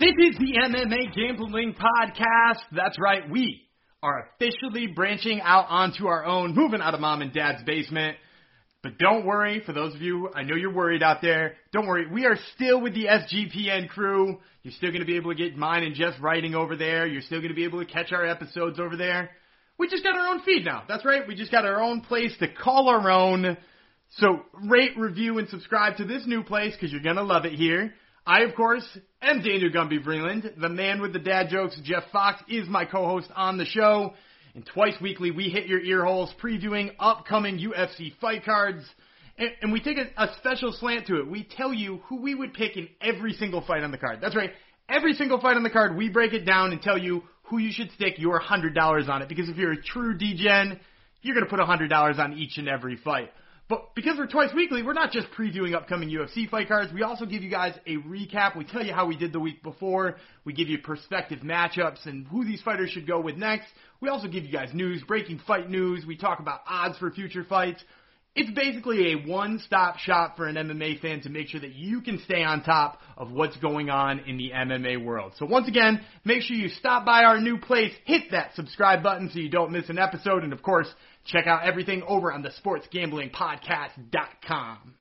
This is the MMA Gambling Podcast. That's right, we are officially branching out onto our own, moving out of mom and dad's basement. But don't worry, for those of you, I know you're worried out there. Don't worry, we are still with the SGPN crew. You're still going to be able to get mine and Jeff's writing over there. You're still going to be able to catch our episodes over there. We just got our own feed now. That's right, we just got our own place to call our own. So rate, review, and subscribe to this new place because you're going to love it here. I, of course, am Daniel Gumby Vreeland. The man with the dad jokes, Jeff Fox, is my co-host on the show. And twice weekly, we hit your ear holes previewing upcoming UFC fight cards. And, and we take a, a special slant to it. We tell you who we would pick in every single fight on the card. That's right. Every single fight on the card, we break it down and tell you who you should stick your $100 on it. Because if you're a true DGen, you're going to put $100 on each and every fight. But because we're twice weekly, we're not just previewing upcoming UFC fight cards. We also give you guys a recap. We tell you how we did the week before. We give you perspective matchups and who these fighters should go with next. We also give you guys news, breaking fight news. We talk about odds for future fights. It's basically a one-stop shop for an MMA fan to make sure that you can stay on top of what's going on in the MMA world. So once again, make sure you stop by our new place, hit that subscribe button so you don't miss an episode, and of course, Check out everything over on the sportsgamblingpodcast.com.